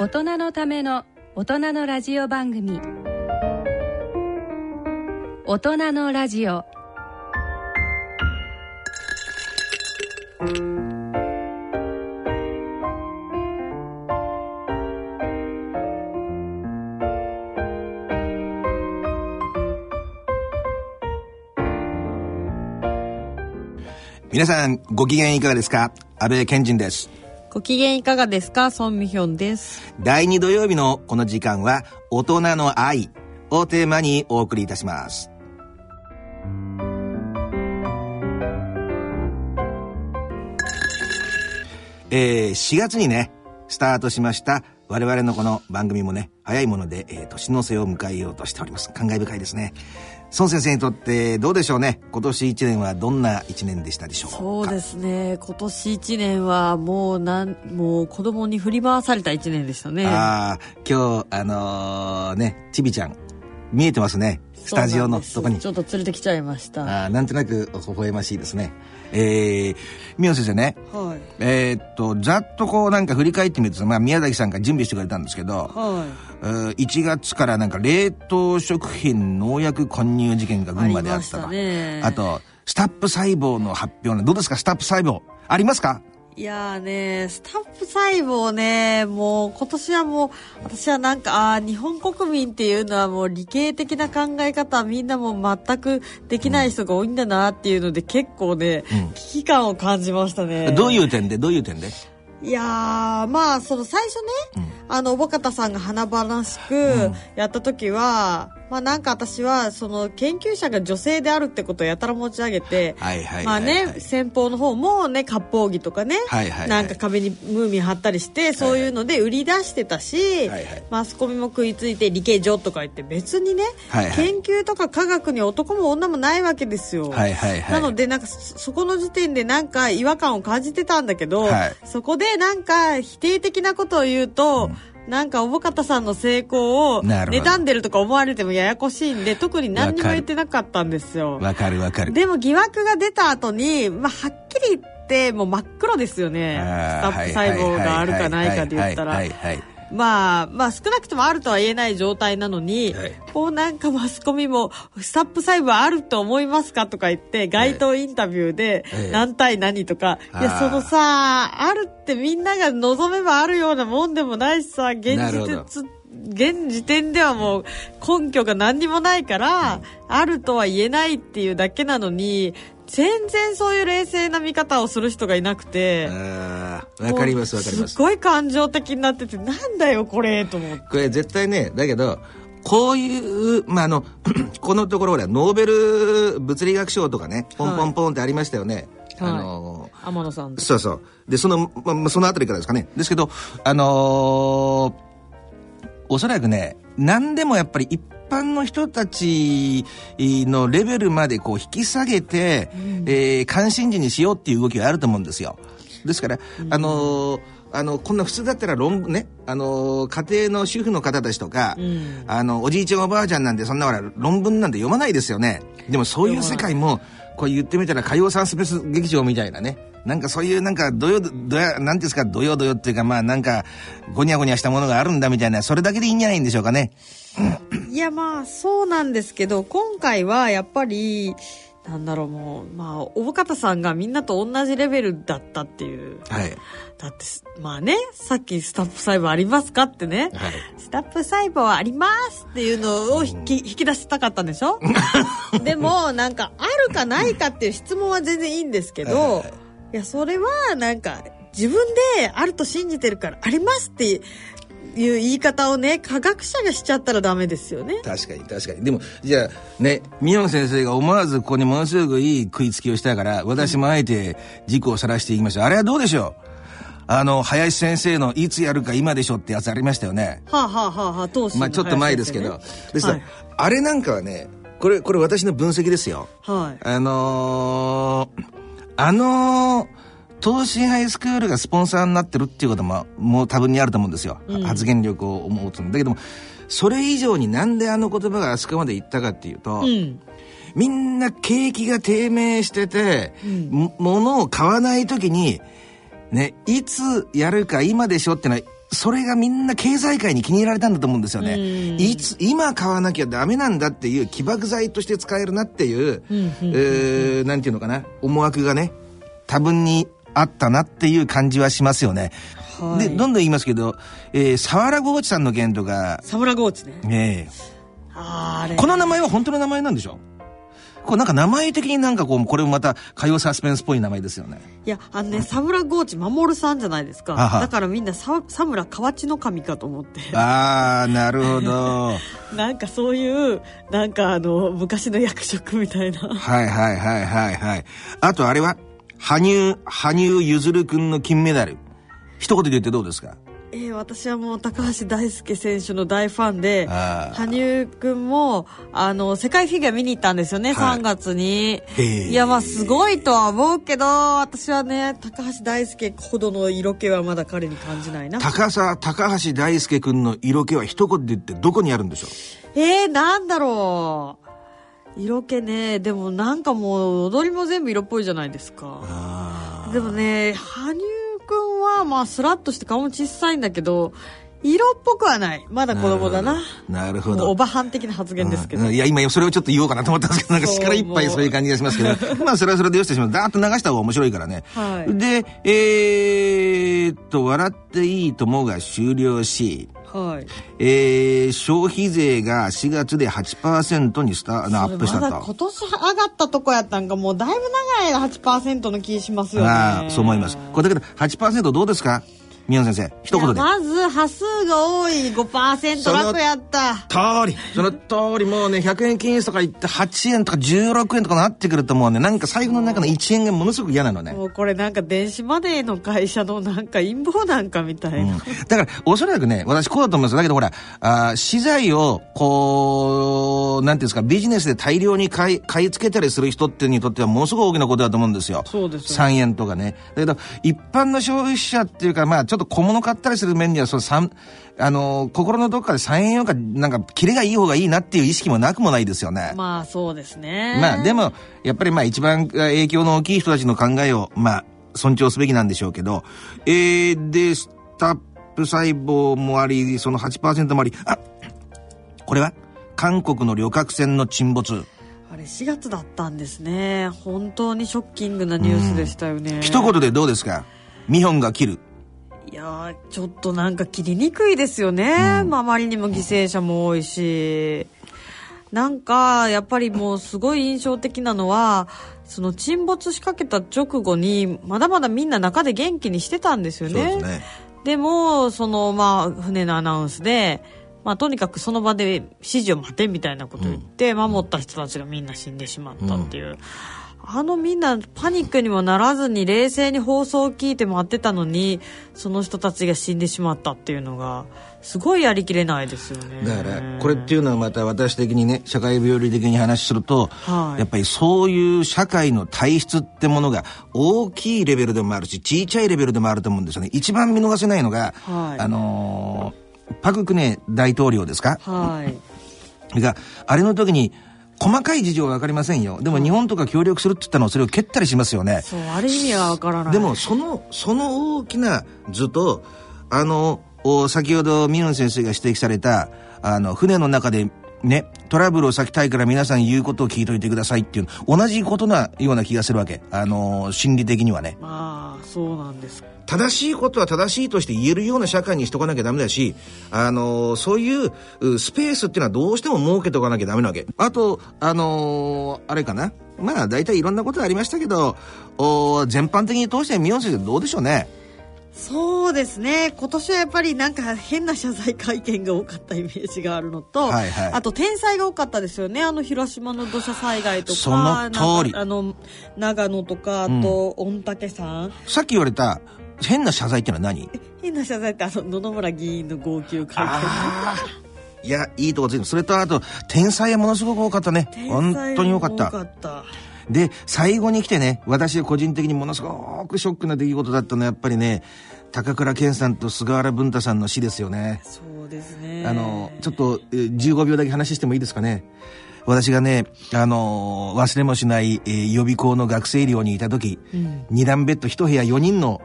大人のための大人のラジオ番組。大人のラジオ。皆さんご機嫌いかがですか？安倍賢人です。ご機嫌いかがですかソンミヒョンです。第2土曜日のこの時間は大人の愛をテーマにお送りいたします。えー、4月にねスタートしました我々のこの番組もね早いもので、えー年の瀬を迎えようとしております。感慨深いですね。孫先生にとってどうでしょうね？今年1年はどんな1年でしたでしょうか？そうですね。今年一年はもうなん、もう子供に振り回された一年でしたね。ああ、今日、あのーね、ちびちゃん、見えてますね。スタジオのとこにち。ょっと連れてきちゃいました。はあーなんとなく、微笑ましいですね。えー、宮野先生ね、い。えーっと、ざっとこうなんか振り返ってみると、まあ宮崎さんが準備してくれたんですけど、はえー1月からなんか冷凍食品農薬混入事件が群馬であったと。あと、スタップ細胞の発表ね。どうですか？スタップ細胞。ありますか？い。いやーね、スタップ細胞ね、もう今年はもう、私はなんか、ああー、日本国民っていうのはもう理系的な考え方、みんなもう全くできない人が多いんだなっていうので、結構ね、うん危機感を感じましたね。どういう点で？どういう点で？いやーまあその最初ね、あのおぼかたさんが華々しくやった時は、まあなんか私はその研究者が女性であるってことをやたら持ち上げて、まあね先方の方もね割烹着とかね、はいはいはい。なんか壁にムーミン貼ったりしてそういうので売り出してたし、はいはい。マスコミも食いついて理系女とか言って別にね、はいはい。研究とか科学に男も女もないわけですよ。はいはいはい。なのでなんかそそこの時点でなんか違和感を感じてたんだけど、はい。そこでなんか否定的なことを言うと、なんかおぼかたさんの成功を妬んでるとか思われてもややこしいんで特に何にも言ってなかったんですよ。わかるわかる。でも疑惑が出た後に、まあ、はっきり言ってもう真っ黒ですよねスタップ細胞があるかないかで言ったらはいはいはいはいまあまあ少なくともあるとは言えない状態なのに、はい。こうなんかマスコミもスタップ細胞あると思いますかとか言って街頭インタビューでええ。何対何とか、いやあーそのさあるってみんなが望めばあるようなもんでもないしさ現実現時点ではもう根拠が何にもないから、あるとは言えないっていうだけなのに全然そういう冷静な見方をする人がいなくて。あーわかりますわかります。すっごい感情的になっててなんだよこれと思って。これ絶対ねだけどこういう、まあ、あの このところほらノーベル物理学賞とかねポンポンポンってありましたよね、はい。あの天野さんそうそう。でその、ままそのあたりからですかね。ですけどあのーおそらくね何でもやっぱり一般の人たちのレベルまでこう引き下げて、えー関心事にしようっていう動きがあると思うんですよ。ですから、あのーあの、こんな普通だったら論文ね、あのー家庭の主婦の方たちとか、んあの、おじいちゃんおばあちゃんなんてそんなほら論文なんて読まないですよね。でもそういう世界も、こう言ってみたら火曜サンスペース劇場みたいなね。なんかそういうなんか土曜、土曜、なんていうんですか、土曜土曜っていうかまあなんか、ごにゃごにゃしたものがあるんだみたいな、それだけでいいんじゃないんでしょうかね。いやまあそうなんですけど今回はやっぱりなんだろうもうまあおぼかたさんがみんなと同じレベルだったっていうはい。だってすまあねさっきスタップ細胞ありますかってね、はい。スタップ細胞ありますっていうのを引き引き出したかったんでしょ？でもなんかあるかないかっていう質問は全然いいんですけどはいはいはいいやそれはなんか自分であると信じてるからありますっていう言い方をね科学者がしちゃったらダメですよね。確かに確かに。でも、じゃあ、ね、宮野先生が思わずここにものすごくいい食いつきをしたから、私もあえて事故を晒していきました。あれはどうでしょう？あの、林先生のいつやるか今でしょってやつありましたよね。はあ、はあはあはあ、当時のまあちょっと前ですけど。ですからはいあれなんかはね、これ、これ私の分析ですよ。はい。あのーあのー東進ハイスクールがスポンサーになってるっていうことも、もう多分にあると思うんですよ。発言力を思うと。だけども、それ以上になんであの言葉があそこまで言ったかっていうと、うん。みんな景気が低迷してて、も物を買わない時に、ね、いつやるか今でしょってのは、それがみんな経済界に気に入られたんだと思うんですよね。いつ、今買わなきゃダメなんだっていう起爆剤として使えるなっていう、えー、なんていうのかな、思惑がね、多分にあったなっていう感じはしますよね。はい、で、どんどん言いますけど、えー、沢原ゴーチさんの件とか。沢原ゴーチね。ええー、この名前は本当の名前なんでしょ？こうなんか名前的になんかこう、これもまた歌謡サスペンスっぽい名前ですよね。いや、あのね、サムラゴーチ守さんじゃないですか。だからみんなササムラ河内の神かと思って。ああ、なるほど。なんかそういう、なんかあの、昔の役職みたいな。はいはいはいはいはい。あとあれは、羽生、羽生結弦君の金メダル。一言で言ってどうですか？えー、私はもう高橋大輔選手の大ファンで羽生君もあの世界フィギュア見に行ったんですよね、はい、3月に。いやまあすごいとは思うけど私はね高橋大輔ほどの色気はまだ彼に感じないな。高さ高橋大輔君の色気は一言で言ってどこにあるんでしょう？えー、なんだろう。色気ね。でもなんかもう踊りも全部色っぽいじゃないですか。でもね羽まあスラッとして顔も小さいんだけど色っぽくはない。まだ子供だな。なるほど。おばはん的な発言ですけど、うん、いや今それをちょっと言おうかなと思ったんですけどなんか力いっぱいそういう感じがしますけど。まあそれはそれでよしてしまうダーッと流した方が面白いからね、はい、でえー、っと「笑っていいとも」が終了しはい、えー、消費税が4月で8%にスタアップしたと。今年上がったとこやったんか、もうだいぶ長い8%の気しますよね。ああ、そう思います。これだけど8%どうですか？宮野先生一言で。まず端数が多い。5%楽やった。通り。その通りもうね100円均一とか言って8円とか16円とかなってくるともうねなんか財布の中の1円がものすごく嫌なのね。もうこれなんか電子マネーの会社のなんか陰謀なんかみたいな、うん、だからおそらくね私こうだと思います。だけどほらあ資材をこうなんていうんですかビジネスで大量に買い買い付けたりする人ってにとってはものすごく大きなことだと思うんですよ。そうです、ね、3円とかね。だけど一般の消費者っていうかまあちょっと小物買ったりする面には、その三、あの、心のどっかで3円よか、なんか、キレがいい方がいいなっていう意識もなくもないですよね。まあ、そうですね。まあ、でも、やっぱりまあ、一番影響の大きい人たちの考えを、まあ、尊重すべきなんでしょうけど、えー、で、スタップ細胞もあり、その8%もあり、あ、これは？韓国の旅客船の沈没。あれ4月だったんですね。本当にショッキングなニュースでしたよね。うん、一言でどうですか？ミホンが切る。いやちょっとなんか切りにくいですよね、うん、まあ、まりにも犠牲者も多いし。なんかやっぱりもうすごい印象的なのはその沈没しかけた直後にまだまだみんな中で元気にしてたんですよね。でね。でもそのまあ船のアナウンスでまあ、とにかくその場で指示を待てみたいなことを言って、守った人たちがみんな死んでしまったっていう、あのみんなパニックにもならずに冷静に放送を聞いて待ってたのにその人たちが死んでしまったっていうのがすごいやりきれないですよね。だからこれっていうのはまた私的にね社会病理的に話すると、はい、やっぱりそういう社会の体質ってものが大きいレベルでもあるし小さいレベルでもあると思うんですよね。一番見逃せないのが、はい、あのー、パク・クネ大統領ですか、はい、があれの時に細かい事情は分かりませんよ。でも日本とか協力するって言ったのをそれを蹴ったりしますよね。そうある意味は分からない。でもそのその大きな図とあの先ほどミノン先生が指摘されたあの船の中でね、トラブルを避けたいから皆さん言うことを聞いといてくださいっていう同じことなような気がするわけ。あの心理的にはね。ああそうなんです正しいことは正しいとして言えるような社会にしとかなきゃダメだし、あのー、そういうスペースっていうのはどうしても設けておかなきゃダメなわけ。あと、あのー、あれかな。まあ、大体いろんなことありましたけど、お全般的に通してミヨン先生どうでしょうね。そうですね。今年はやっぱりなんか変な謝罪会見が多かったイメージがあるのと、はいはい、あと天災が多かったですよね。あの広島の土砂災害とかその通り。あの長野とかあと御嶽山、さっき言われた変な謝罪ってのは何？変な謝罪ってあの野々村議員の号泣会見。いやいいとこついてそれとあと天才はものすごく多かったね。本当に多かったで最後に来てね私は個人的にものすごくショックな出来事だったのはやっぱりね高倉健さんと菅原文太さんの死ですよね。そうですね。あのちょっと15秒だけ話してもいいですかね。私がね、あの忘れもしない、えー、予備校の学生寮にいた時、うん、2段ベッド1部屋4人の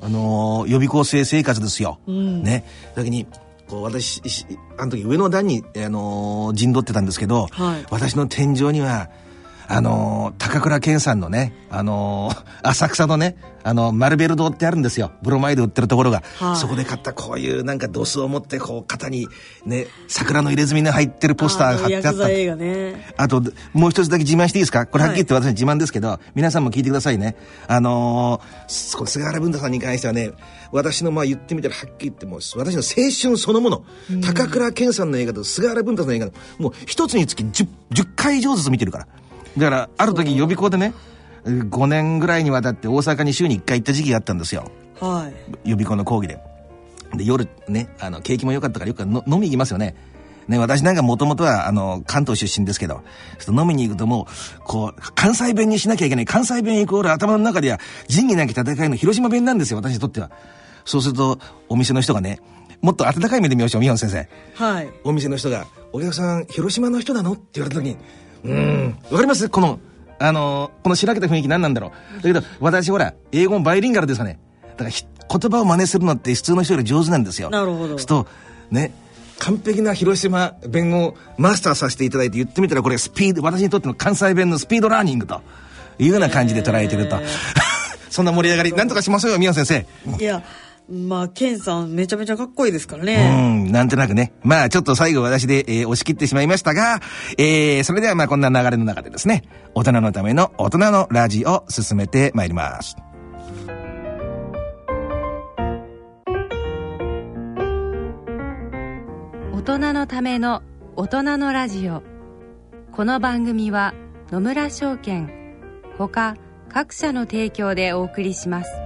あのー予備校生生活ですよ。ね。時に、こう私、しあの時上の段に、あのー陣取ってたんですけど、はい。私の天井には、あのー高倉健さんのね、あのー 浅草のね、あの、マルベル堂ってあるんですよ。ブロマイド売ってるところが。はいそこで買ったこういうなんかドスを持って、こう肩にね、桜の入れ墨の入ってるポスターが貼ってあった。ねあと、もう一つだけ自慢していいですか？これはっきり言って私の自慢ですけど、皆さんも聞いてくださいね。あのー菅原文太さんに関してはね、私のまあ言ってみたらはっきり言ってもう、私の青春そのもの、高倉健さんの映画と菅原文太さんの映画、もう一つにつき 10, 10回以上ずつ見てるから。だから、ある時予備校でね、5年ぐらいにわたって大阪に週に1回行った時期があったんですよ。はい予備校の講義で。で、夜ね、あの、景気も良かったからよくの飲み行きますよね。ね、私なんかもともとは、あの、関東出身ですけど、ちょっと飲みに行くともう、こう、関西弁にしなきゃいけない。関西弁イコール頭の中では、仁義なき戦いの広島弁なんですよ、私にとっては。そうすると、お店の人がね、もっと温かい目で見ましょう、宮本先生。はいお店の人が、お客さん、広島の人なの？って言われた時に、うーん、わかります？この、あの、このしらけた雰囲気何なんだろう。だけど、私ほら、英語もバイリンガルですかね。だからひ、言葉を真似するのって普通の人より上手なんですよ。なるほどそうすると、ね、完璧な広島弁をマスターさせていただいて言ってみたら、これスピード、私にとっての関西弁のスピードラーニングというような感じで捉えてると。そんな盛り上がり、なんとかしましょうよ、宮本先生。いやまあケンさんめちゃめちゃかっこいいですからうねん、なんとなくね。まあ、ちょっと最後私で、えー押し切ってしまいましたが、えー、それではまあこんな流れの中でですね、大人のための大人のラジオを進めてまいります。大人のための大人のラジオこの番組は野村証券ほか各社の提供でお送りします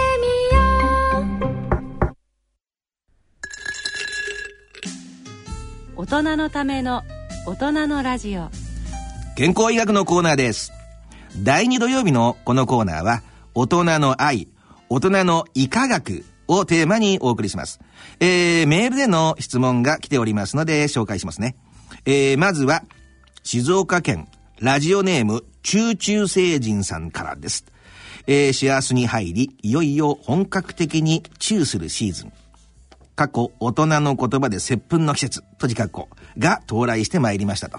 大人のための大人のラジオ健康医学のコーナーです。第2土曜日のこのコーナーは、大人の愛、大人の医科学をテーマにお送りします。えー、メールでの質問が来ておりますので紹介しますね。えー、まずは、静岡県、ラジオネーム、中中星人さんからです。えー、幸せに入り、いよいよ本格的にチューするシーズン。過去、大人の言葉で接吻の季節、閉じ括弧が到来してまいりましたと。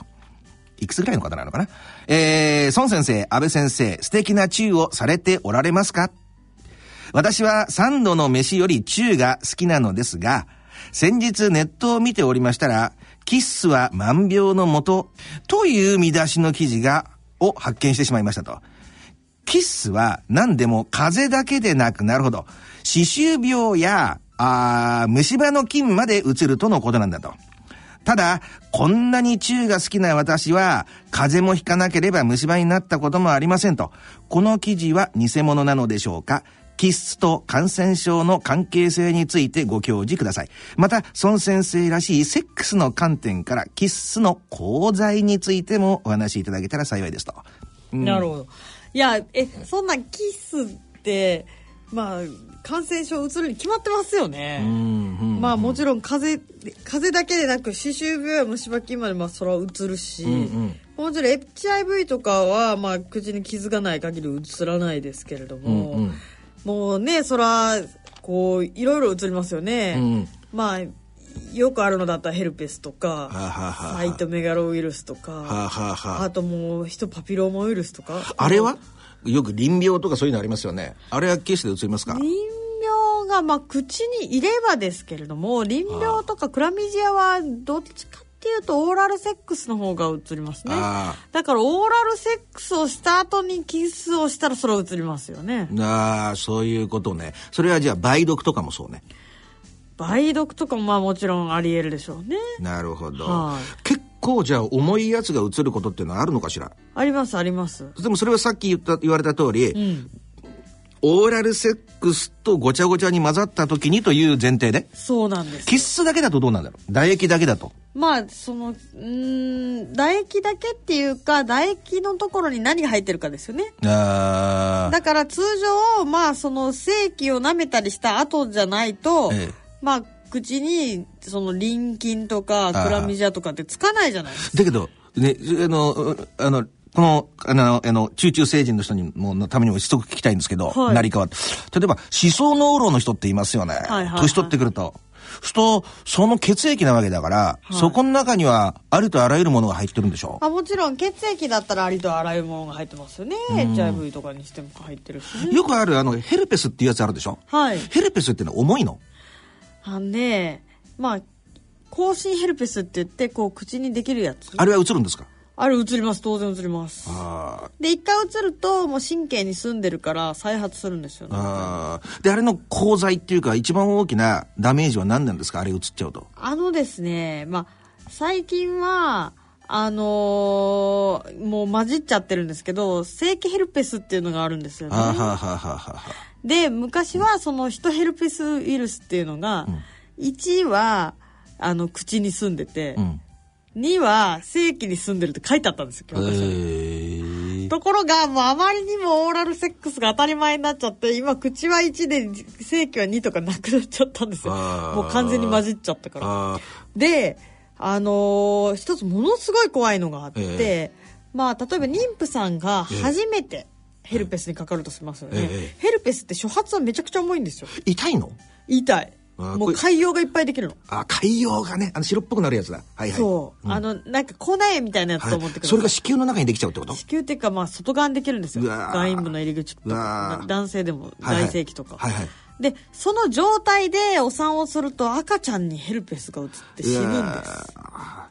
いくつぐらいの方なのかな？えー、孫先生、安倍先生、素敵なチューをされておられますか？私は三度の飯よりチューが好きなのですが、先日ネットを見ておりましたら、キッスは万病のもとという見出しの記事が、を発見してしまいましたと。キッスは何でも風邪だけでなくなるほど、歯周病や、あー虫歯の菌まで移るとのことなんだと。ただ、こんなにチューが好きな私は、風邪もひかなければ虫歯になったこともありませんと。この記事は偽物なのでしょうかキッスと感染症の関係性についてご教示ください。また、孫先生らしいセックスの観点から、キッスの功罪についてもお話しいただけたら幸いですと。うんなるほどいやえそんなキスってまあ感染症うつるに決まってますよね、うんうんまあもちろん風邪風邪だけでなく歯周病や虫歯菌までまあそれはうつるし、うんもちろん HIV とかはまあ口に傷がない限りうつらないですけれども、うんうん。もうねそらこういろいろ移りますよね、うん。まあよくあるのだったらヘルペスとかサイトメガロウイルスとか、はあは。あともうヒトパピローマウイルスとか。あれは？よく淋病とかそういうのありますよねあれはケースで移りますか淋病がまあ口に入ればですけれども淋病とかクラミジアはどっちかっていうとオーラルセックスの方が移りますねだからオーラルセックスをした後にキスをしたらそれは移りますよねああそういうことねそれはじゃあ梅毒とかもそうね梅毒とかもまあもちろんあり得るでしょうねなるほど、はい結構じゃあ重いやつが移ることっていうのはあるのかしら？ありますあります。でもそれはさっき言った言われた通り、うん。オーラルセックスとごちゃごちゃに混ざった時にという前提で？そうなんですキッスだけだとどうなんだろう？唾液だけだと？まあそのうーん唾液だけっていうか唾液のところに何が入ってるかですよね。あー。だから通常まあその性器を舐めたりした後じゃないと、ええ。まあ口にそのリン菌とかクラミジアとかってつかないじゃないですか。だけどねあのうあのこの、あの、あの、中中成人の人にも、のためにも一つ聞きたいんですけど、はい。成り代わって。例えば、思想脳漏の人っていますよね。はいはいはい。年取ってくると。ふと、その血液なわけだから、そこの中には、ありとあらゆるものが入ってるんでしょあもちろん血液だったらありとあらゆるものが入ってますよね。HIV とかにしても入ってるしね。よくある、あの、ヘルペスっていうやつあるでしょ。はい。ヘルペスってのは重いのあのねまあ口唇ヘルペスって言ってこう口にできるやつ？あれは映るんですか？あれ移ります。当然移ります。あで一回移るともう神経に住んでるから再発するんですよね。で、あれの功罪っていうか、一番大きなダメージは何なんですか？あれ映っちゃうと。あのですねまあ最近はあのーもう混じっちゃってるんですけど正規ヘルペスっていうのがあるんですよね。はあ、はあはあはあはあ、で昔はそのヒトヘルペスウイルスっていうのが、1はあの口に住んでて、うん。2は正規に住んでるって書いてあったんですよ教科書にえーところが、もうあまりにもオーラルセックスが当たり前になっちゃって、今口は1で正規は2とかなくなっちゃったんですよ。もう完全に混じっちゃったから。で、あのー一つものすごい怖いのがあって、えまあ、例えば妊婦さんが初めてヘルペスにかかるとしますよね。ええヘルペスって初発はめちゃくちゃ重いんですよ。痛いの？痛い。もうあーこれ潰瘍がいっぱいできるの。あ、海洋がね、あの白っぽくなるやつだ。はいはい。そう。あの、なんか粉絵みたいなやつと思ってください。それが子宮の中にできちゃうってこと？子宮っていうか、まあ、外側にできるんですよ。外陰部の入り口とかー。男性でもはいはい大性器とか。はいはい。で、その状態でお産をすると赤ちゃんにヘルペスが移って死ぬんで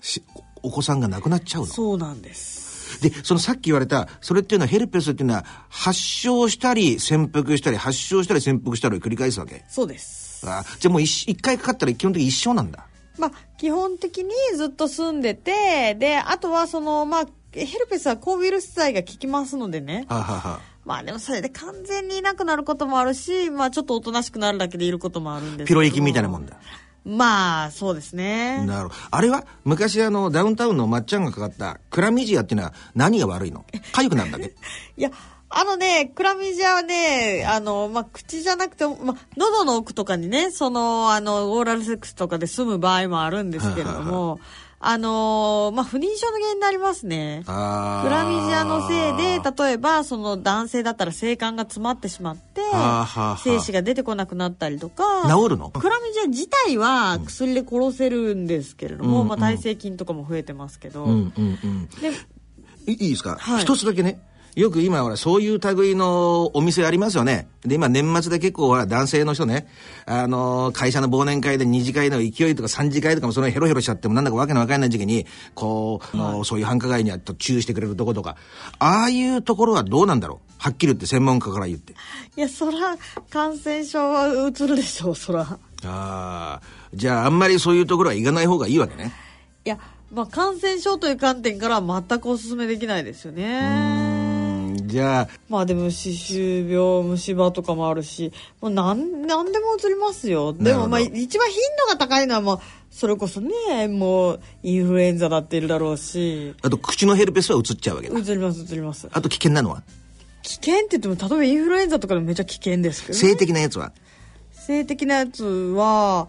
す。お子さんが亡くなっちゃうの？そうなんです。で、そのさっき言われた、それっていうのはヘルペスっていうのは、発症したり潜伏したり、発症したり潜伏したりを繰り返すわけ。そうです。あじゃあもう一一回かかったら基本的に一生なんだ。まあ、基本的にずっと住んでて、で、あとはその、まあ、ヘルペスは抗ウイルス剤が効きますのでね。はあ、はあはあ、まあでもそれで完全にいなくなることもあるし、まあちょっとおとなしくなるだけでいることもあるんですけどピロ液みたいなもんだ。まあ、そうですね。なるほど。あれは昔あの、ダウンタウンのまっちゃんがかかったクラミジアっていうのは何が悪いの？痒くなるんだけ？いや、あのね、クラミジアはね、あの、まあ、口じゃなくて、まあ、喉の奥とかにね、その、あの、オーラルセックスとかで済む場合もあるんですけれども、あの、まあ、不妊症の原因になりますね。あー。クラミジアのせいで、例えば、その男性だったら性感が詰まってしまってはあはあはあ、精子が出てこなくなったりとか、治るの？クラミジア自体は薬で殺せるんですけれども、うん。まあ、耐性菌とかも増えてますけど、うんうんうん。でいいいですか、はい。一つだけね。よく今ほらそういう類のお店ありますよね。で今年末で結構ほら男性の人ね、あの会社の忘年会で二次会の勢いとか三次会とかもそのヘロヘロしちゃってもなんだかわけのわかんない時期に、こう、あのそういう繁華街にあと注意してくれるとことか、ああいうところはどうなんだろう？はっきり言って専門家から言って。いや、そら、感染症はうつるでしょう、そら。ああ、じゃああんまりそういうところは行かない方がいいわけね。いや、まあ、感染症という観点からは全くお勧めできないですようね。じゃあ、まあでも、歯周病、虫歯とかもあるし、もうなん、なんでもうつりますよ。でも、まあ、一番頻度が高いのはもう、それこそね、もう、インフルエンザだっているだろうし、あと口のヘルペスは移っちゃうわけだ。うつります、うつります。あと危険なのは？危険って言っても、例えばインフルエンザとかでもめっちゃ危険ですけど、ね。性的なやつは？性的なやつは、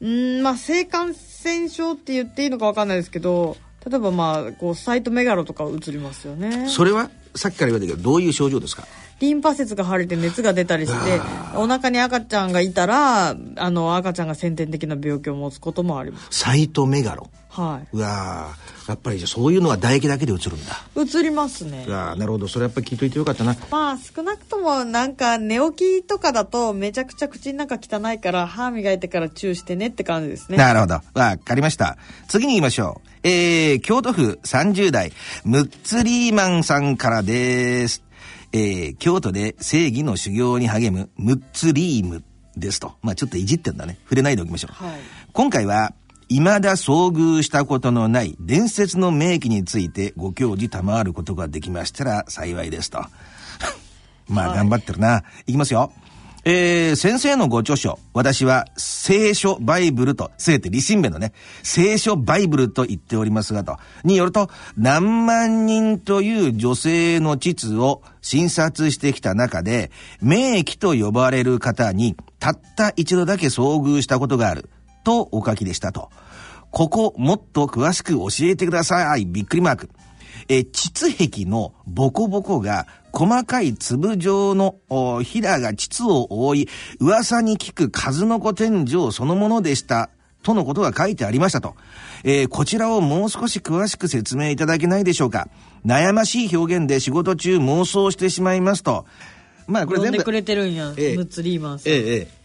うん、まあ、性感染症って言っていいのかわかんないですけど、例えばまあ、こう、サイトメガロとか映りますよね。それはさっきから言われたけどどういう症状ですか？リンパ節が腫れて熱が出たりしてお腹に赤ちゃんがいたらあの赤ちゃんが先天的な病気を持つこともあります。サイトメガロはうわーやっぱりじゃあそういうのは唾液だけで映るんだい移りますねうわーなるほどそれやっぱり聞いといてよかったなまあ少なくともなんか寝起きとかだとめちゃくちゃ口の中汚いから歯磨いてからチューしてねって感じですねなるほど。わかりました。次に行きましょう。えー、京都府30代、ムッツリーマンさんからです。えー、京都で正義の修行に励むムッツリームですと。まあちょっといじってんだね。触れないでおきましょう。はい今回は、未だ遭遇したことのない伝説の名機についてご教示賜ることができましたら幸いですと。まあ、頑張ってるな。いきますよ。えー、先生のご著書、私は聖書バイブルと、聖って理心弁のね、聖書バイブルと言っておりますがと、によると、何万人という女性の膣を診察してきた中で、名器と呼ばれる方に、たった一度だけ遭遇したことがある、とお書きでしたと。ここ、もっと詳しく教えてください。びっくりマーク。えー、膣壁のボコボコが細かい粒状のおひだが膣を覆い、噂に聞く数の子天井そのものでした。とのことが書いてありましたと。えーこちらをもう少し詳しく説明いただけないでしょうか。悩ましい表現で仕事中妄想してしまいますと。まあこれ全部。呼んでくれてるんや、ええムッツリーマンさん、ええええ。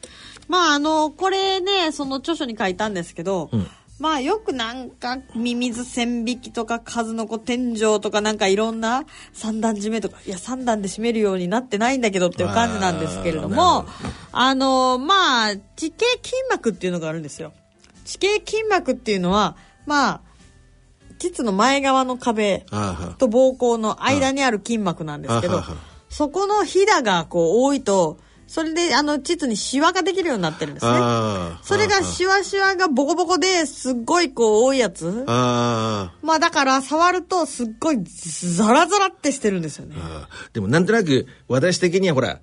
まああのこれねその著書に書いたんですけど、ん。まあよくなんかミミズ線引きとか数の子天井とかなんかいろんな三段締めとかいや三段で締めるようになってないんだけどっていう感じなんですけれどもあのまあ地形筋膜っていうのがあるんですよ。地形筋膜っていうのはまあ膣の前側の壁あと膀胱の間にある筋膜なんですけどそこのひだがこう多いとそれであの膣にシワができるようになってるんですね。あそれがシワシワがボコボコですっごいこう多いやつ。あまあだから触るとすっごいザラザラってしてるんですよね。あでもなんとなく私的にはほら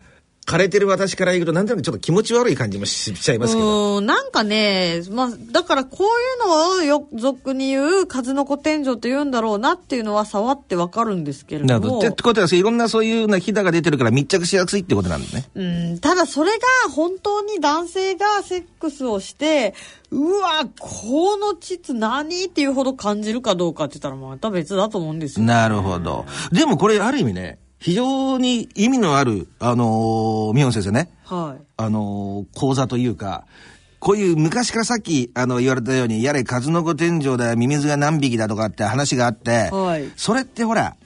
枯れてる私から言うとなんとなくちょっと気持ち悪い感じもしちゃいますけどうんなんかね、まあ、だからこういうのをよ俗に言う数の子天井と言うんだろうなっていうのは触ってわかるんですけれどもなるほど。ってことはいろんなそういうなひだが出てるから密着しやすいってことなんだね。うん、ただそれが本当に男性がセックスをして、うわ、この膣何っていうほど感じるかどうかって言ったらまた別だと思うんですよ。なるほど。でもこれある意味ね、非常に意味のある、あのー、ミホン先生ね、はい。あのー講座というか、こういう昔からさっきあの言われたように、やれ数の子天井だ、ミミズが何匹だとかって話があって、はいそれってほら、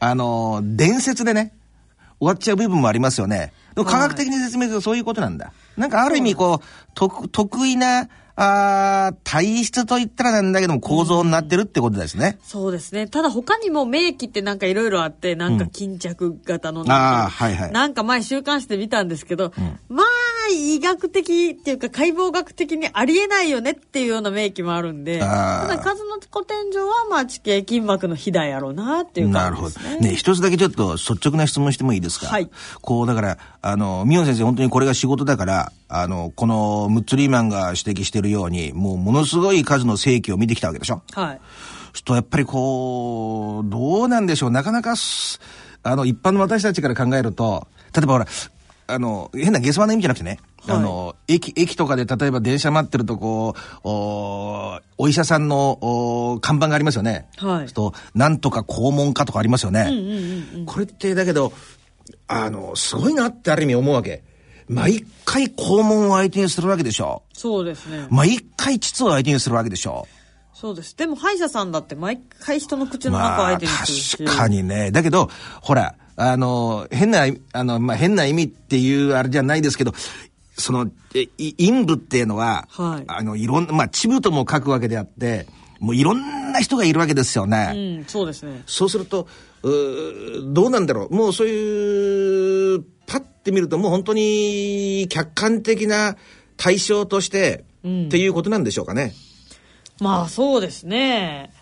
あのー伝説でね、終わっちゃう部分もありますよね。科学的に説明するとそういうことなんだ。なんかある意味こう、得得意な、あー体質と言ったらなんだけども構造になってるってことですね。そうですね。ただ他にも名器ってなんかいろいろあって、なんか巾着型のあなんか、あはいはいなんか前週刊誌で見たんですけど、まあ医学的っていうか解剖学的にありえないよねっていうような名器もあるんで、ただ数の子天井はまあ地形筋膜の肥大やろうなっていうなるほど感じですね。。ね、一つだけちょっと率直な質問してもいいですか？はい。こう、だから、あの、ミオン先生、本当にこれが仕事だから、あの、このムッツリーマンが指摘してるように、もうものすごい数の正規を見てきたわけでしょ？はい。すると、やっぱりこう、どうなんでしょう？なかなかす、あの、一般の私たちから考えると、例えばほら、あの、変な下世話の意味じゃなくてね、はいあの、駅、駅とかで例えば電車待ってるとこう、おお医者さんのお看板がありますよね。はいと、なんとか肛門科とかありますよね。これってだけど、あの、すごいなってある意味思うわけ。毎回肛門を相手にするわけでしょ。そうですね。毎回膣を相手にするわけでしょ。そうです。でも歯医者さんだって毎回人の口の中を相手にするし。確かにね。だけど、ほら、あの、変な、あの、まあ、変な意味っていうあれじゃないですけど、その、陰部っていうのは、はいあの、いろんな、まあ、チブとも書くわけであって、もういろんな人がいるわけですよね。うん、そうですね。そうすると、うーどうなんだろう。もうそういう、パッて見るともう本当に客観的な対象として、っていうことなんでしょうかね。まあそうですね。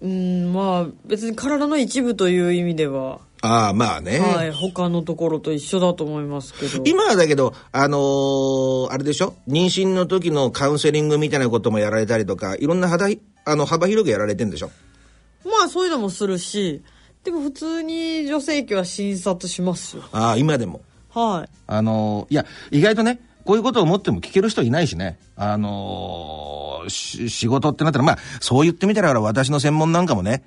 うん、まあ別に体の一部という意味では、ああ、まあね。はい、他のところと一緒だと思いますけど。今はだけど、あのーあれでしょ？妊娠の時のカウンセリングみたいなこともやられたりとか、いろんな幅あの幅広くやられてんでしょ？まあそういうのもするし、でも普通に女性器は診察しますよ。ああ、今でも。はい。あのーいや、意外とね、こういうことを思っても聞ける人いないしね。あのーし仕事ってなったら、まあ、そう言ってみたら、私の専門なんかもね、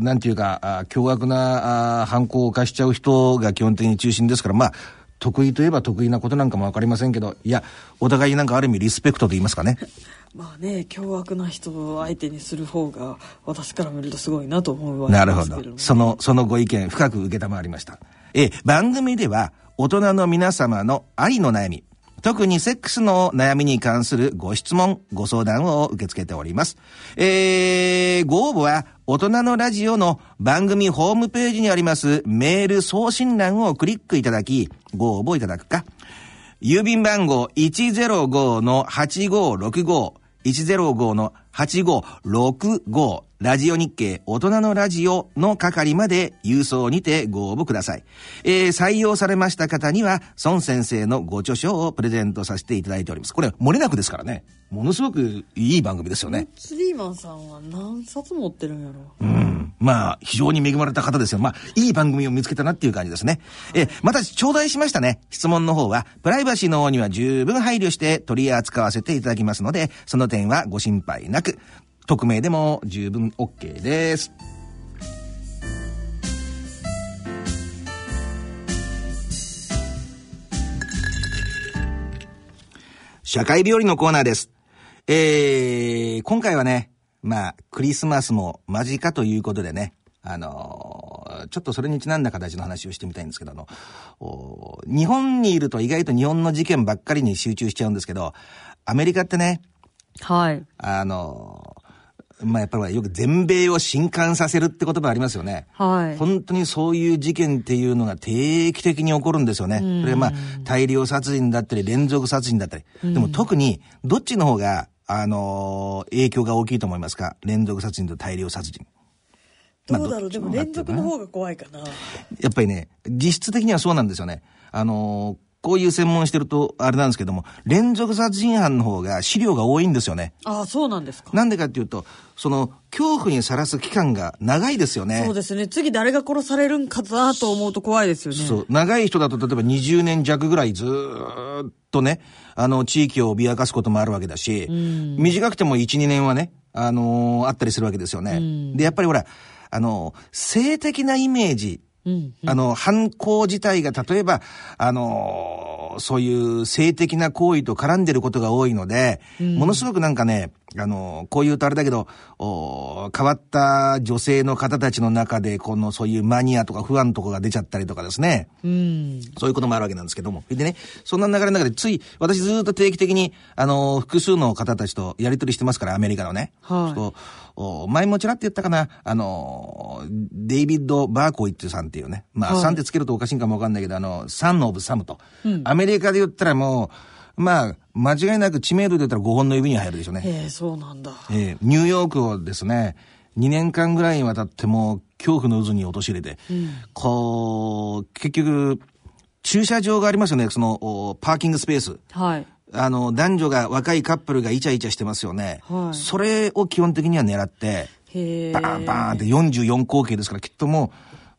なんていうか、あ凶悪なあ犯行を犯しちゃう人が基本的に中心ですから、まあ、得意といえば得意なことなんかもわかりませんけど、いや、お互いになんかある意味リスペクトと言いますかね。まあね、凶悪な人を相手にする方が、私から見るとすごいなと思うわけなるほどですけれど。も。その、そのご意見、深く受けたまわりました。え、番組では、大人の皆様の愛の悩み、特にセックスの悩みに関するご質問、ご相談を受け付けております。えー、ご応募は、大人のラジオの番組ホームページにありますメール送信欄をクリックいただき、ご応募いただくか、郵便番号105-8565 105-8565ラジオ日経大人のラジオの係まで郵送にてご応募ください。えー採用されました方には、孫先生のご著書をプレゼントさせていただいております。これ、漏れなくですからね。ものすごくいい番組ですよね。スリーマンさんは何冊持ってるんやろうん。まあ、非常に恵まれた方ですよ。まあ、いい番組を見つけたなっていう感じですね。え、また、頂戴しましたね。質問の方は、プライバシーの方には十分配慮して取り扱わせていただきますので、その点はご心配なく、匿名でも十分 OK です。社会病理のコーナーです。えー、今回はね、まあ、クリスマスも間近ということでね、あのーちょっとそれにちなんだ形の話をしてみたいんですけど、あの、お日本にいると意外と日本の事件ばっかりに集中しちゃうんですけど、アメリカってね、はい。あのーまあ、やっぱりよく全米を震撼させるって言葉ありますよね。はい。本当にそういう事件っていうのが定期的に起こるんですよね。それまあ、大量殺人だったり、連続殺人だったり。でも特に、どっちの方が、あのー影響が大きいと思いますか？連続殺人と大量殺人。まあどうだろう、でも連続の方が怖いかな。やっぱりね、実質的にはそうなんですよね。あのーこういう専門してると、あれなんですけども、連続殺人犯の方が資料が多いんですよね。ああ、そうなんですか。なんでかっていうと、その、恐怖にさらす期間が長いですよね。そうですね。次誰が殺されるんかなと思うと怖いですよね。そう。長い人だと、例えば20年弱ぐらいずーっとね、あの、地域を脅かすこともあるわけだし、短くても1、2年はね、あのーあったりするわけですよね。で、やっぱりほら、あのー性的なイメージ、うん。あの、犯行自体が例えば、あのーそういう性的な行為と絡んでることが多いので、ものすごくなんかね、あのーこう言うとあれだけど、お変わった女性の方たちの中で、このそういうマニアとか不安とかが出ちゃったりとかですね。うん。そういうこともあるわけなんですけども。でね、そんな流れの中で、つい、私ずっと定期的に、あのー複数の方たちとやり取りしてますから、アメリカのね。はいお前もちらって言ったかな、あのーデイビッド・バーコイッツさんっていうね。まあ、はいさんってつけるとおかしいんかもわかんないけど、あの、サン・オブ・サムと。アメリカで言ったらもう、まあ、間違いなく知名度で言ったら5本の指に入るでしょうね。へえ、そうなんだ。えーニューヨークをですね、2年間ぐらいにわたってもう恐怖の渦に陥れて、こう、結局、駐車場がありますよね、その、おパーキングスペース。はい。あの、男女が、若いカップルがイチャイチャしてますよね。はいそれを基本的には狙って、へえ。バーンバーンって44口径ですから、きっとも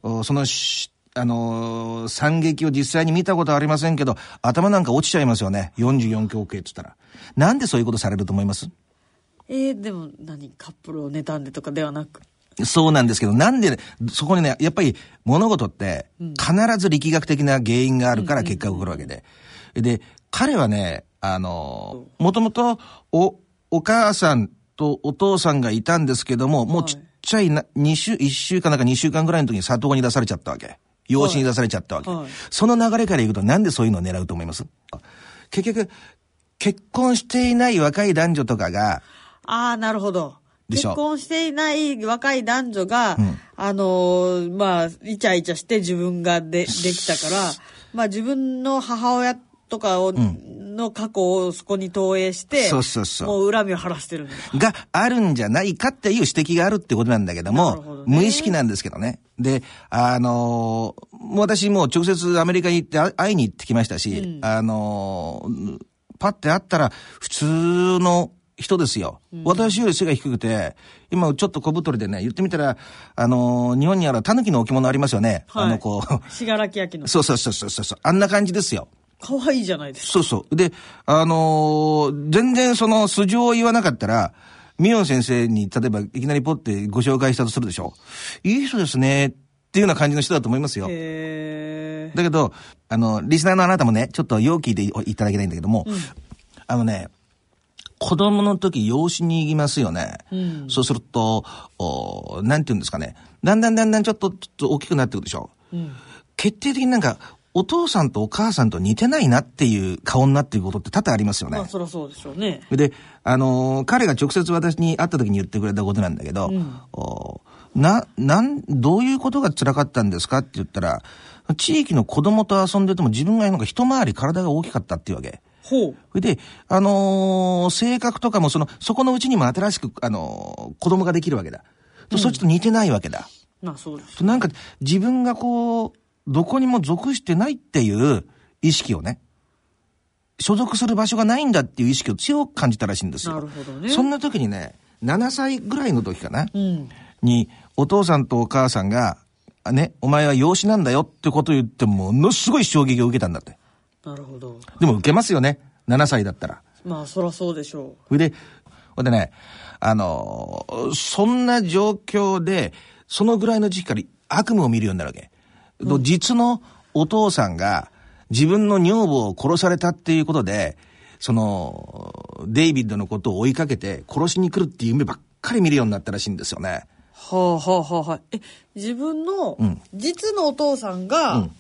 う、おそのし、あのー惨劇を実際に見たことはありませんけど、頭なんか落ちちゃいますよね。44口径って言ったら。なんでそういうことされると思います？えー、でも何？カップルを妬んでとかではなく。そうなんですけど、なんで、そこにね、やっぱり物事って、必ず力学的な原因があるから結果が起こるわけで。で、彼はね、あの、もともと、お、お母さんとお父さんがいたんですけども、もうちっちゃいな、2週、1週間なんか2週間ぐらいの時に里子に出されちゃったわけ。養子に出されちゃったわけ。はい。はいその流れからいくと、なんでそういうのを狙うと思います？結局、結婚していない若い男女とかが、ああ、なるほど。結婚していない若い男女が、ん。あのーまあ、イチャイチャして自分がで、できたから、まあ自分の母親とかを、の過去をそこに投影して、そうそうそうもう恨みを晴らしてる。があるんじゃないかっていう指摘があるってことなんだけども、どね無意識なんですけどね。で、あのー私もう直接アメリカに行ってあ会いに行ってきましたし、あのーパッて会ったら普通の人ですよ。私より背が低くて、今ちょっと小太りでね、言ってみたら、あのー日本にある狸の置物ありますよね。はいあの、こう、信楽焼の。そうそうそうそうそう、あんな感じですよ。可愛いじゃないですか。そうそう。で、あのー全然その素性を言わなかったら、ミヨン先生に、例えばいきなりポってご紹介したとするでしょ。いい人ですね、っていうような感じの人だと思いますよ。へだけど、あの、リスナーのあなたもね、ちょっとよう聞いただきたいんだけども、あのね、子供の時養子に行きますよね。そうすると、おなんて言うんですかね。だんだんだんだんちょっと、ちょっと大きくなってくるでしょ。決定的になんか、お父さんとお母さんと似てないなっていう顔になっていくことって多々ありますよね。まあ、そりゃそうでしょうね。で、あのー彼が直接私に会った時に言ってくれたことなんだけど、おな、なん、どういうことが辛かったんですかって言ったら、地域の子供と遊んでても自分がなんか一回り体が大きかったっていうわけ。ほう。で、あのー性格とかもその、そこのうちにも新しく、あのー子供ができるわけだ。とそっちと似てないわけだ。まあ、そうです。となんか、自分がこう、どこにも属してないっていう意識をね、所属する場所がないんだっていう意識を強く感じたらしいんですよ。なるほどねそんな時にね、7歳ぐらいの時かな、うん。に、お父さんとお母さんが、あね、お前は養子なんだよってことを言ってものすごい衝撃を受けたんだって。なるほど。でも受けますよね。7歳だったら。まあ、そりゃそうでしょそれで、ほんでね、あのーそんな状況で、そのぐらいの時期から悪夢を見るようになるわけ。と実のお父さんが自分の女房を殺されたっていうことで、その、デイビッドのことを追いかけて殺しに来るっていう夢ばっかり見るようになったらしいんですよね。う。はあはあはあはあ。え、自分のん、実のお父さんうがん、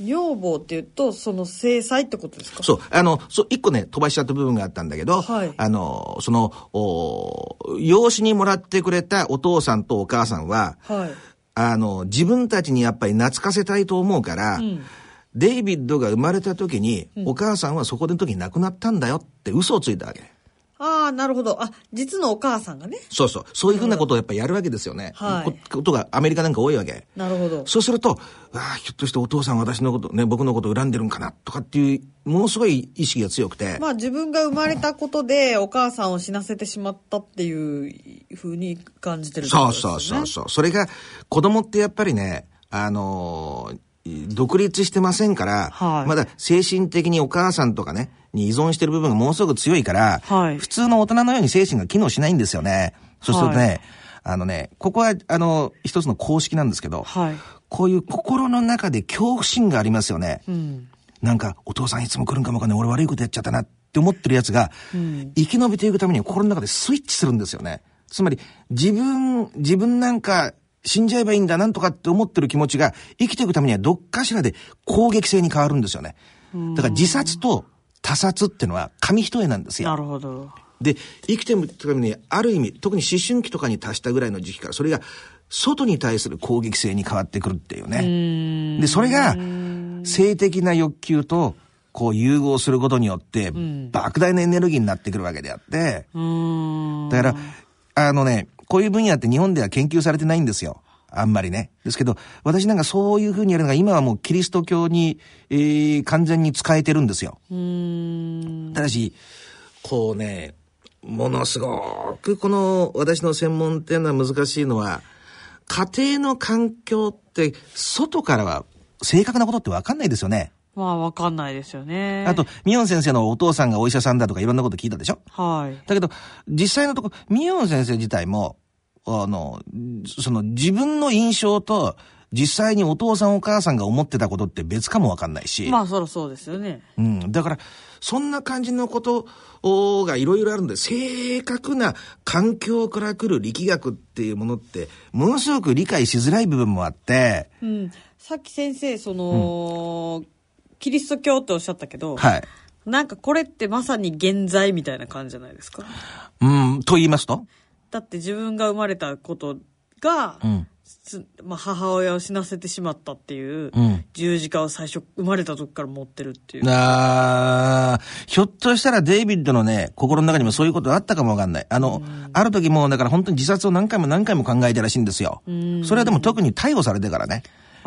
女房っていうと、その制裁ってことですか？そう、あの、そう、一個ね、飛ばしちゃった部分があったんだけど、はいあの、その、お養子にもらってくれたお父さんとお母さんは、はい。あの、自分たちにやっぱり懐かせたいと思うから、んデイビッドが生まれた時に、お母さんはそこでの時に亡くなったんだよって嘘をついたわけ。ああ、なるほど。あ、実のお母さんがね。そうそう。そういうふうなことをやっぱりやるわけですよね。はいこことがアメリカなんか多いわけ。なるほど。そうすると、ああ、ひょっとしてお父さんは私のこと、ね、僕のことを恨んでるんかな、とかっていう、ものすごい意識が強くて。まあ自分が生まれたことでお母さんを死なせてしまったっていうふうに感じてるってこそう。そうそうそう。それが、子供ってやっぱりね、あのー独立してませんから、はいまだ精神的にお母さんとかね、に依存してる部分がものすごく強いから、はい普通の大人のように精神が機能しないんですよね。そうするとね、はいあのね、ここは、あの、一つの公式なんですけど、はい。こういう心の中で恐怖心がありますよね。うん。なんか、お父さんいつも来るんかもわかんない。俺悪いことやっちゃったなって思ってるやつが、生き延びていくためには心の中でスイッチするんですよね。つまり、自分、自分なんか死んじゃえばいいんだ、なんとかって思ってる気持ちが、生きていくためにはどっかしらで攻撃性に変わるんですよね。だから自殺と他殺ってのは紙一重なんですよ。なるほど。で、生きていくために、ある意味、特に思春期とかに達したぐらいの時期から、それが、外に対する攻撃性に変わってくるっていうね。で、それが、性的な欲求と、こう融合することによって、莫大なエネルギーになってくるわけであって。だから、あのね、こういう分野って日本では研究されてないんですよ。あんまりね。ですけど、私なんかそういうふうにやるのが今はもうキリスト教に、えー完全に使えてるんですよ。ただし、こうね、ものすごくこの私の専門っていうのは難しいのは、家庭の環境って外からは正確なことってわかんないですよね。まあ、わかんないですよね。あと、ミヨン先生のお父さんがお医者さんだとかいろんなこと聞いたでしょ？はい。だけど、実際のところ、ミヨン先生自体も、あの、その自分の印象と、実際にお父さんお母さんが思ってたことって別かもわかんないし。まあ、そりゃそうですよね。うん。だから、そんな感じのことをがいろいろあるんで、正確な環境から来る力学っていうものって、ものすごく理解しづらい部分もあって、うん。さっき先生、その、キリスト教っておっしゃったけど、はい。なんかこれってまさに現在みたいな感じじゃないですか？うん、と言いますと？だって自分が生まれたことが、うん。つまあ、母親を死なせてしまったっていううん十字架を最初生まれた時から持ってるっていう。あーひょっとしたらデイビッドのね、心の中にもそういうことあったかもわかんない。あの、ある時もうだから本当に自殺を何回も何回も考えたらしいんですよ。それはでも特に逮捕されてからね。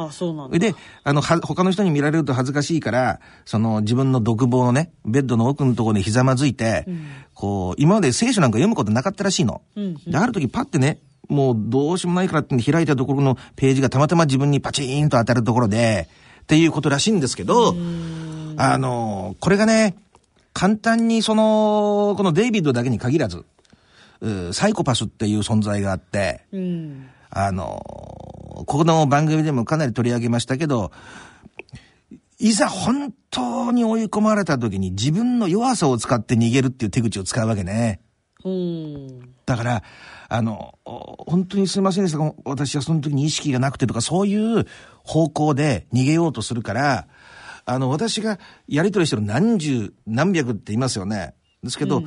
あ、そうなんだ。で、あの、は、他の人に見られると恥ずかしいから、その自分の独房のね、ベッドの奥のところにひざまずいて、こう、今まで聖書なんか読むことなかったらしいの。うんで、ある時パッてね、もうどうしようもないからって開いたところのページがたまたま自分にパチーンと当たるところで、っていうことらしいんですけど、あの、これがね、簡単にその、このデイビッドだけに限らず、うサイコパスっていう存在があって、うん。あの、ここの番組でもかなり取り上げましたけど、いざ本当に追い込まれた時に自分の弱さを使って逃げるっていう手口を使うわけね。うん。だから、あの、お本当にすいませんでしたが、私はその時に意識がなくてとか、そういう方向で逃げようとするから、あの、私がやりとりしてる何十、何百って言いますよね。ですけど、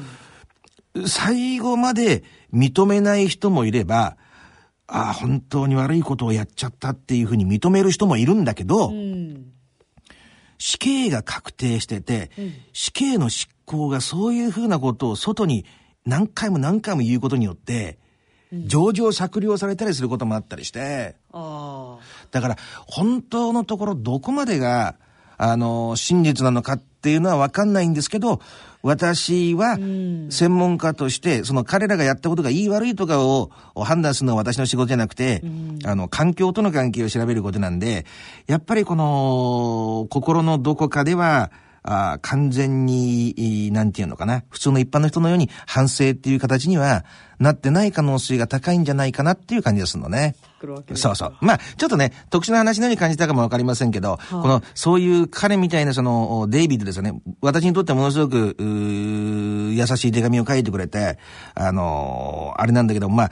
最後まで認めない人もいれば、ああ、本当に悪いことをやっちゃったっていうふうに認める人もいるんだけど、うん。死刑が確定してて、死刑の執行がそういうふうなことを外に何回も何回も言うことによって、情状酌量されたりすることもあったりして。だから本当のところどこまでが、あの、真実なのかっていうのはわかんないんですけど、私は専門家として、その彼らがやったことがいい悪いとかを判断するのは私の仕事じゃなくて、あの、環境との関係を調べることなんで、やっぱりこの、心のどこかでは、あ完全に、いなんていうのかな、普通の一般の人のように反省っていう形にはなってない可能性が高いんじゃないかなっていう感じがするのね。来るわけですそうそう。まあ、ちょっとね、特殊な話のように感じたかもわかりませんけど、この、そういう彼みたいなその、デイビッドですよね。私にとってものすごく、優しい手紙を書いてくれて、あのーあれなんだけど、まあ、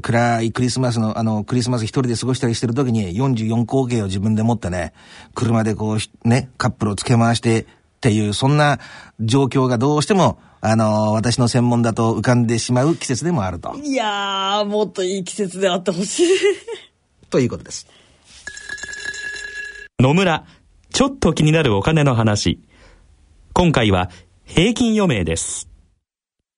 暗いクリスマスの、あの、クリスマス一人で過ごしたりしてる時に44口径を自分で持ってね、車でこうひ、ね、カップルをつけ回して、っていう、そんな状況がどうしても、あのー私の専門だと浮かんでしまう季節でもあると。いやー、もっといい季節であってほしい。ということです。野村、ちょっと気になるお金の話。今回は平均余命です。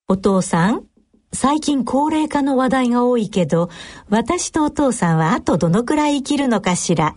お父さん、最近高齢化の話題が多いけど、私とお父さんはあとどのくらい生きるのかしら。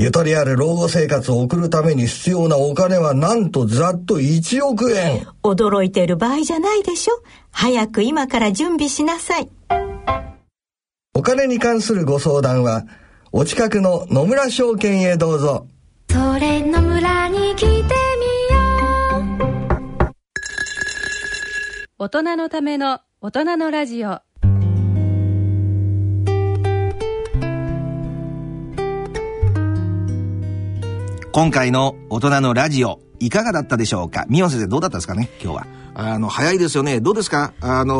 ゆとりある老後生活を送るために必要なお金はなんとざっと1億円。驚いてる場合じゃないでしょ？早く今から準備しなさい。お金に関するご相談は、お近くの野村証券へどうぞ。それの村に来てみよう大人のための大人のラジオ今回の大人のラジオ、いかがだったでしょうか？ミオ先生どうだったですかね？今日は。あの、早いですよね。どうですか？あの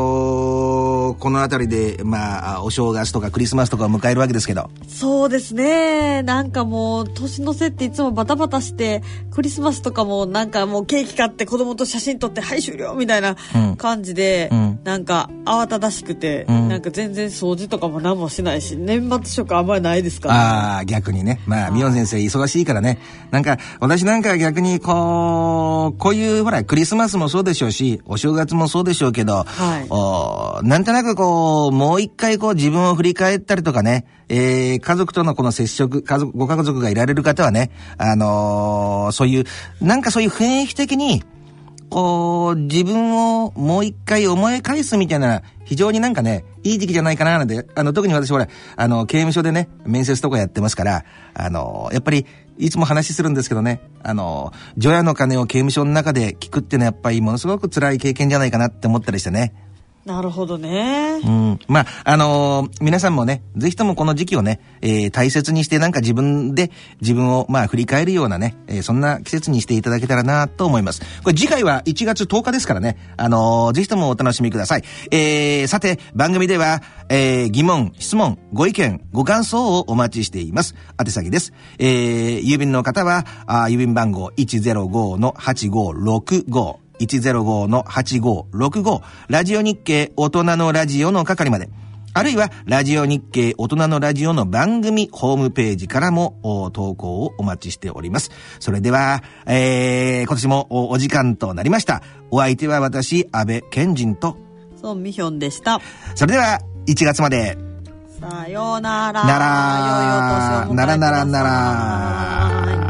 ーこの辺りで、まあ、お正月とかクリスマスとかを迎えるわけですけど。そうですね。なんかもう、年の瀬っていつもバタバタして、クリスマスとかもなんかもうケーキ買って子供と写真撮って、はい終了みたいなうん感じで、うんなんか慌ただしくて、うんなんか全然掃除とかも何もしないし、年末食あんまりないですから、ああ、逆にね。まあ、ミオン先生忙しいからね。なんか、私なんかは逆にこう、こういう、ほら、クリスマスもそうでしょうし、お正月もそうでしょうけど、はい。おなんとなくこう、もう一回こう自分を振り返ったりとかね、えー、家族とのこの接触、家族、ご家族がいられる方はね、あのーそういう、なんかそういう雰囲気的に、こう、自分をもう一回思い返すみたいな、非常になんかね、いい時期じゃないかななんて、あの、特に私ほら、あの、刑務所でね、面接とかやってますから、あの、やっぱり、いつも話するんですけどね、あの、除夜の鐘を刑務所の中で聞くっていうのはやっぱりものすごく辛い経験じゃないかなって思ったりしてね。なるほどね。うん。まあ、あのー皆さんもね、ぜひともこの時期をね、えー大切にしてなんか自分で自分をまあ振り返るようなね、えーそんな季節にしていただけたらなと思います。これ次回は1月10日ですからね、あのーぜひともお楽しみください。えーさて、番組では、えー疑問、質問、ご意見、ご感想をお待ちしています。宛先です。えー郵便の方は、あ郵便番号105-8565 105-8565ラジオ日経大人のラジオの係まで。あるいは、ラジオ日経大人のラジオの番組ホームページからもお投稿をお待ちしております。それでは、えー、今年もおお時間となりました。お相手は私、安倍賢人と、ソンミヒョンでした。それでは、1月まで、さようなら。なら良いお年ならならなら